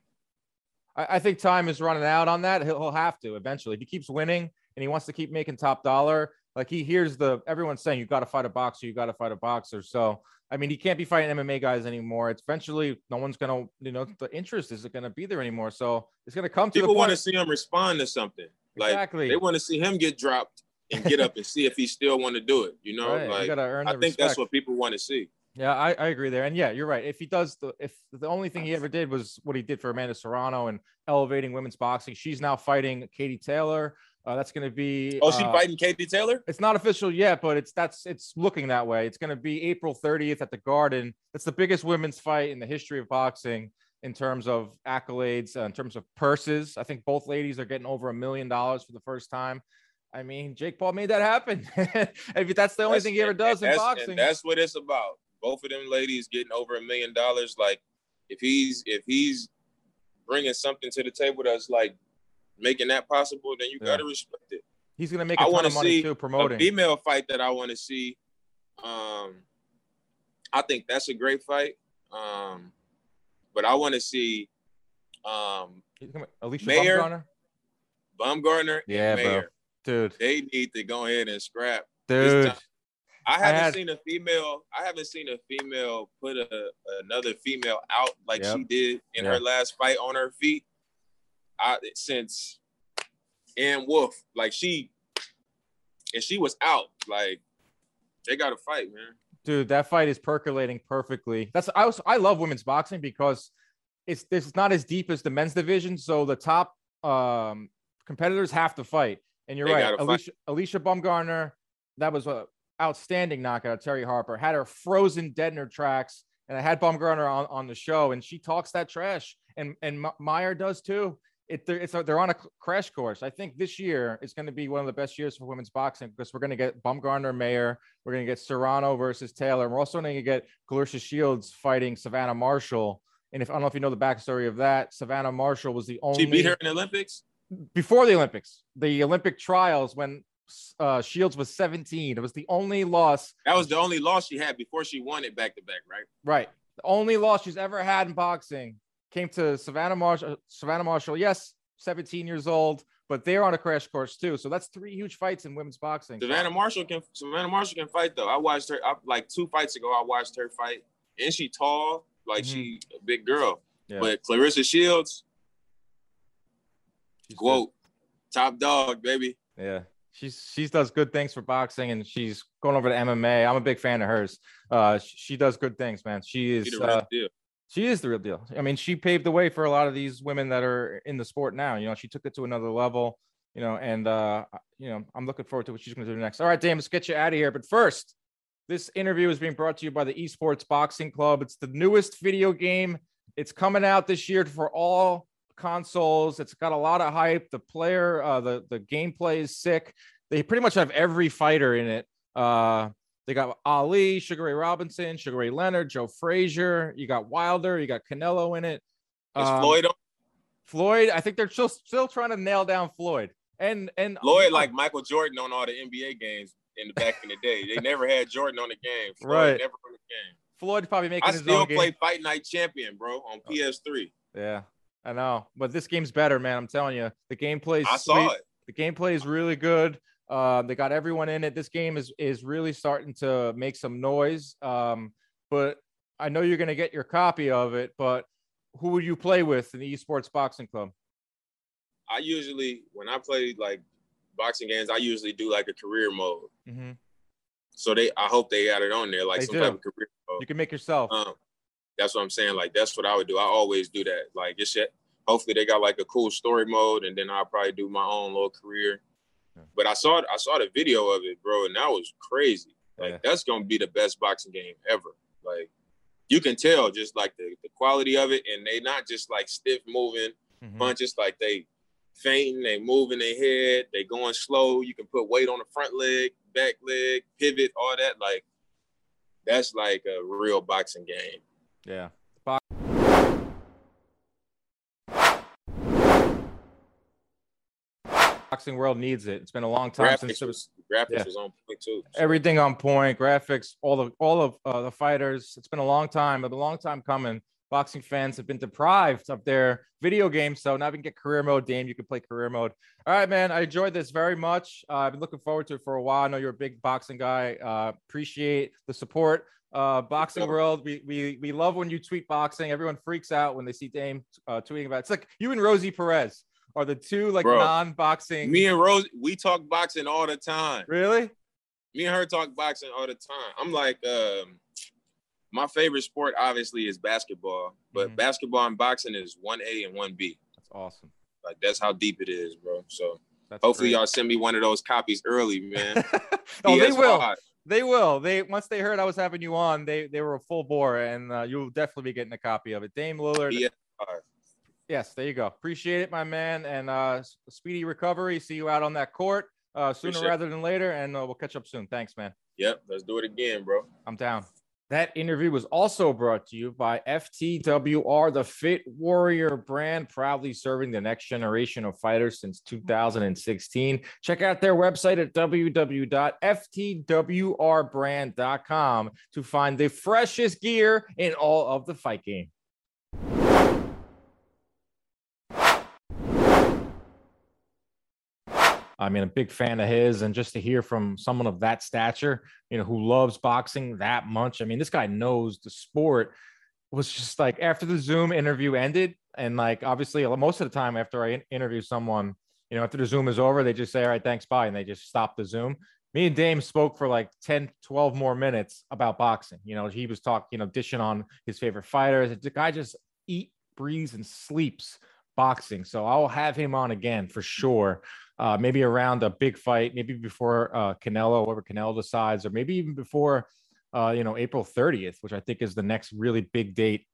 Speaker 1: I, I think time is running out on that. He'll, he'll have to eventually. If he keeps winning and he wants to keep making top dollar, like he hears the everyone's saying, you got to fight a boxer, you got to fight a boxer. So, I mean, he can't be fighting MMA guys anymore. It's eventually no one's going to, you know, the interest isn't going to be there anymore. So it's going to come to
Speaker 2: People want to see him respond to something. Like
Speaker 1: exactly.
Speaker 2: they want to see him get dropped and get up and see if he still want to do it. You know,
Speaker 1: Right, you got to earn
Speaker 2: I think
Speaker 1: respect.
Speaker 2: that's what people want to see.
Speaker 1: Yeah, I, I agree there. And yeah, you're right. If he does the if the only thing he ever did was what he did for Amanda Serrano and elevating women's boxing, she's now fighting Katie Taylor. Uh, that's going to be.
Speaker 2: Oh, she
Speaker 1: uh,
Speaker 2: fighting Katie Taylor?
Speaker 1: It's not official yet, but it's that's it's looking that way. It's going to be April 30th at the Garden. It's the biggest women's fight in the history of boxing in terms of accolades, uh, in terms of purses. I think both ladies are getting over a million dollars for the first time. I mean, Jake Paul made that happen. if that's the only
Speaker 2: That's-
Speaker 1: thing he ever does in boxing.
Speaker 2: That's what it's about. Both of them ladies getting over a million dollars. Like, if he's if he's bringing something to the table that's like making that possible, then you
Speaker 1: Yeah.
Speaker 2: gotta respect it.
Speaker 1: He's gonna make a
Speaker 2: I
Speaker 1: ton of money
Speaker 2: see
Speaker 1: too
Speaker 2: A
Speaker 1: promoting.
Speaker 2: female fight that I want to see. Um, I think that's a great fight. Um, but I want to see um
Speaker 1: Alicia
Speaker 2: Mayer,
Speaker 1: Baumgardner?
Speaker 2: Baumgardner
Speaker 1: Yeah,
Speaker 2: and
Speaker 1: bro. Dude,
Speaker 2: They need to go ahead and scrap.
Speaker 1: dude.
Speaker 2: I haven't
Speaker 1: had-
Speaker 2: seen a female. I haven't seen a female put a another female out like
Speaker 1: Yep.
Speaker 2: she did in
Speaker 1: Yeah.
Speaker 2: her last fight on her feet. I since Ann Wolfe, like she, and she was out. Like they got to fight, man.
Speaker 1: dude that fight is percolating perfectly that's i was i love women's boxing because it's it's not as deep as the men's division so the top um competitors have to fight and you're
Speaker 2: They
Speaker 1: right
Speaker 2: fight.
Speaker 1: alicia alycia baumgardner that was a outstanding knockout terri harper had her frozen dead in her tracks and i had bumgarner on, on the show and she talks that trash and and mayer does too it, they're, it's a, they're on a crash course. I think this year is going to be one of the best years for women's boxing because we're going to get Baumgardner Mayer, we're going to get Serrano versus Taylor. And we're also going to get Claressa Shields fighting Savannah Marshall. And if I don't know if you know the backstory of that, Savannah Marshall was the only
Speaker 2: She beat her in the Olympics.
Speaker 1: before the Olympics, the Olympic trials when uh, Shields was 17. It was the only loss,
Speaker 2: That was the only loss she had before she won it back to back, right?
Speaker 1: right? The only loss she's ever had in boxing came to Savannah Marshall. Savannah Marshall, yes, 17 years old, but they're on a crash course too. So that's three huge fights in women's boxing.
Speaker 2: Savannah Marshall can Savannah Marshall can fight though. I watched her I, like two fights ago. I watched her fight, and she tall, like she a big girl.
Speaker 1: Mm-hmm. Yeah.
Speaker 2: But Claressa Shields,
Speaker 1: She's good.
Speaker 2: quote, top dog, baby.
Speaker 1: Yeah. She's she does good things for boxing and she's going over to MMA. I'm a big fan of hers. Uh she, she does good things, man. She
Speaker 2: She
Speaker 1: is
Speaker 2: real
Speaker 1: uh. She is the real deal. I mean, she paved the way for a lot of these women that are in the sport now. You know, she took it to another level, you know, and uh you know, I'm looking forward to what she's going to do next. All right, Dame, let's get you out of here. But first, this interview is being brought to you by the Esports Boxing Club. It's the newest video game. It's coming out this year for all consoles. It's got a lot of hype. The player, uh, the the gameplay is sick. They pretty much have every fighter in it. Uh, they got Ali, Sugar Ray Robinson, Sugar Ray Leonard, Joe Frazier. You got Wilder. You got Canelo in it.
Speaker 2: Is
Speaker 1: Um,
Speaker 2: Floyd on?
Speaker 1: Floyd. I think they're still still trying to nail down Floyd. And and
Speaker 2: Floyd like Michael Jordan on all the NBA games in the back in the day. They never had Jordan on the game. Floyd
Speaker 1: Right.
Speaker 2: Never on the game.
Speaker 1: Floyd's probably making
Speaker 2: I
Speaker 1: his
Speaker 2: still
Speaker 1: own game.
Speaker 2: play Fight Night Champion, bro, on PS3.
Speaker 1: Yeah, I know, but this game's better, man. I'm telling you, the gameplay
Speaker 2: I saw
Speaker 1: sweet.
Speaker 2: it.
Speaker 1: The gameplay is really good. Um, they got everyone in it. This game is is really starting to make some noise. Um, but I know you're gonna get your copy of it. But who would you play with in the esports boxing club?
Speaker 2: I usually when I play like boxing games, I usually do like a career mode.
Speaker 1: Mm-hmm.
Speaker 2: So they I hope they got it on there, like
Speaker 1: They
Speaker 2: some
Speaker 1: do.
Speaker 2: type of career mode.
Speaker 1: You can make yourself.
Speaker 2: Um, that's what I'm saying. Like that's what I would do. I always do that. Like it's shit. Hopefully they got like a cool story mode, and then I'll probably do my own little career.
Speaker 1: Yeah.
Speaker 2: But I saw I saw the video of it, bro, and that was crazy. Like
Speaker 1: Yeah.
Speaker 2: that's gonna be the best boxing game ever. Like you can tell just like the, the quality of it, and they not just like stiff moving
Speaker 1: Mhm.
Speaker 2: punches, like they fainting, they moving their head, they going slow. You can put weight on the front leg, back leg, pivot, all that. Like that's like a real boxing game.
Speaker 1: Yeah. Boxing world needs it. It's been a long time since
Speaker 2: graphics
Speaker 1: there was
Speaker 2: was graphics
Speaker 1: yeah.
Speaker 2: was on point too. So,
Speaker 1: everything on point, graphics, all of all of uh, the fighters. It's been a long time, but a long time coming. Boxing fans have been deprived of their video games, so now we can get career mode. Dame, you can play career mode. All right, man. I enjoyed this very much. Uh, I've been looking forward to it for a while. I know you're a big boxing guy. Uh, appreciate the support. Uh, boxing world, we, we we love when you tweet boxing. Everyone freaks out when they see Dame uh, tweeting about. It. It's like you and Rosie Perez are the two like
Speaker 2: Bro,
Speaker 1: non-boxing.
Speaker 2: me and Rose, we talk boxing all the time.
Speaker 1: really?
Speaker 2: Me and her talk boxing all the time. I'm like, um, my favorite sport obviously is basketball, but
Speaker 1: Mhm.
Speaker 2: basketball and boxing is one A and one B.
Speaker 1: That's awesome.
Speaker 2: Like that's how deep it is, bro. So
Speaker 1: That's
Speaker 2: hopefully
Speaker 1: great.
Speaker 2: y'all send me one of those copies early, man.
Speaker 1: oh, they will. They will. They once they heard I was having you on, they they were a full bore, and uh, you'll definitely be getting a copy of it. Dame Lillard.
Speaker 2: PS5.
Speaker 1: Yes, there you go. Appreciate it, my man, and uh, speedy recovery. See you out on that court. uh, sooner rather than later, and uh, we'll catch up soon. Thanks, man.
Speaker 2: Yep, let's do it again, bro.
Speaker 1: I'm down. That interview was also brought to you by FTWR, the Fit Warrior brand, proudly serving the next generation of fighters since 2016. Check out their website at www.ftwrbrand.com to find the freshest gear in all of the fight game. I mean, a big fan of his, and just to hear from someone of that stature, you know, who loves boxing that much. I mean, this guy knows the sport. Was just like after the Zoom interview ended, and like obviously most of the time after I interview someone, you know, after the Zoom is over, they just say, "All right, thanks, bye," and they just stop the Zoom. Me and Dame spoke for like 10, 12 more minutes about boxing. You know, he was talking, you know, dishing on his favorite fighters. The guy just eat, breathes, and sleeps boxing. So I'll have him on again for sure uh, maybe around a big fight, maybe before uh, Canelo, whatever Canelo decides, or maybe even before, uh, you know, April 30th, which I think is the next really big date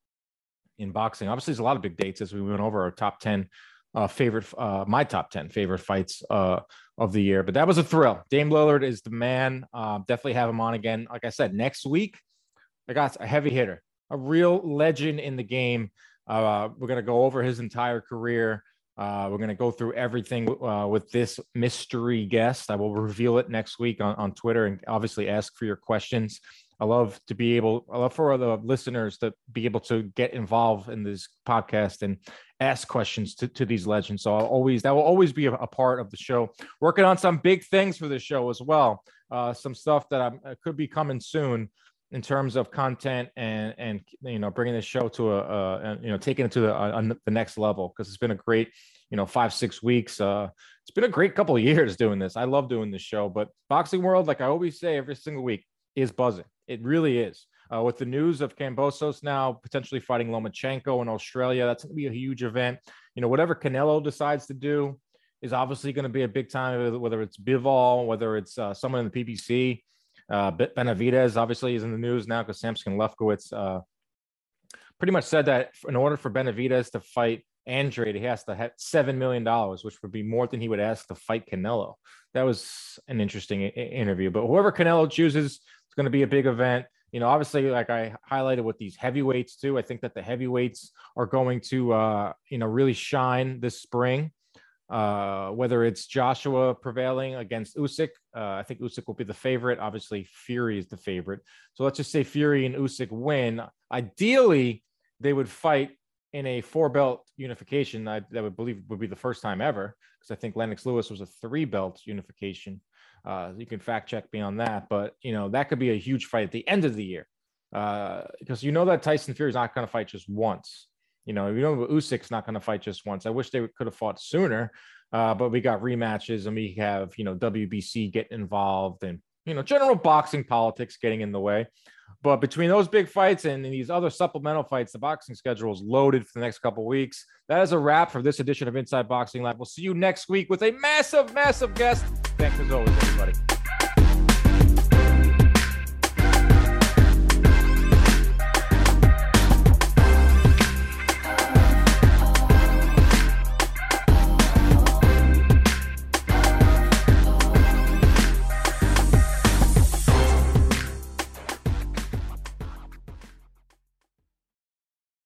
Speaker 1: in boxing. Obviously, there's a lot of big dates as we went over our top 10 uh, favorite, uh, my top 10 favorite fights uh, of the year. But that was a thrill. Dame Lillard is the man. Uh, definitely have him on again. Like I said, next week, I got a heavy hitter, a real legend in the game. Uh, we're going to go over his entire career. Uh, we're going to go through everything uh, with this mystery guest. I will reveal it next week on, on Twitter and obviously ask for your questions. I love to be able, I love for the listeners to be able to get involved in this podcast and ask questions to, to these legends. So I'll always, that will always be a, a part of the show. Working on some big things for the show as well. Uh, some stuff that I'm, uh, could be coming soon in terms of content and and you know bringing the show to a, a you know taking it to the, the next level because it's been a great you know five six weeks uh it's been a great couple of years doing this i love doing this show but boxing world like i always say every single week is buzzing it really is uh, with the news of Kambosos now potentially fighting Lomachenko in Australia, that's going to be a huge event. You know, whatever Canelo decides to do is obviously going to be a big time, whether it's Bivol, whether it's uh, someone in the PBC. Uh, Benavidez obviously is in the news now because Sampson Lewkowicz uh, pretty much said that in order for Benavidez to fight Andrade, he has to have seven million dollars, which would be more than he would ask to fight Canelo. That was an interesting I- interview. But whoever Canelo chooses, it's going to be a big event. You know, obviously, like I highlighted with these heavyweights too. I think that the heavyweights are going to, uh, you know, really shine this spring uh, whether it's Joshua prevailing against Usyk. Uh, I think Usyk will be the favorite. Obviously, Fury is the favorite. So let's just say Fury and Usyk win. Ideally, they would fight in a four belt unification. I, that would believe would be the first time ever because I think Lennox Lewis was a three belt unification. Uh, you can fact check me on that, but you know that could be a huge fight at the end of the year because uh, you know that Tyson Fury is not going to fight just once. You know, you know Usyk's not going to fight just once. I wish they could have fought sooner, uh, but we got rematches and we have you know WBC getting involved and you know general boxing politics getting in the way. But between those big fights and these other supplemental fights, the boxing schedule is loaded for the next couple weeks. That is a wrap for this edition of Inside Boxing Live. We'll see you next week with a massive, massive guest. Thanks as always, everybody.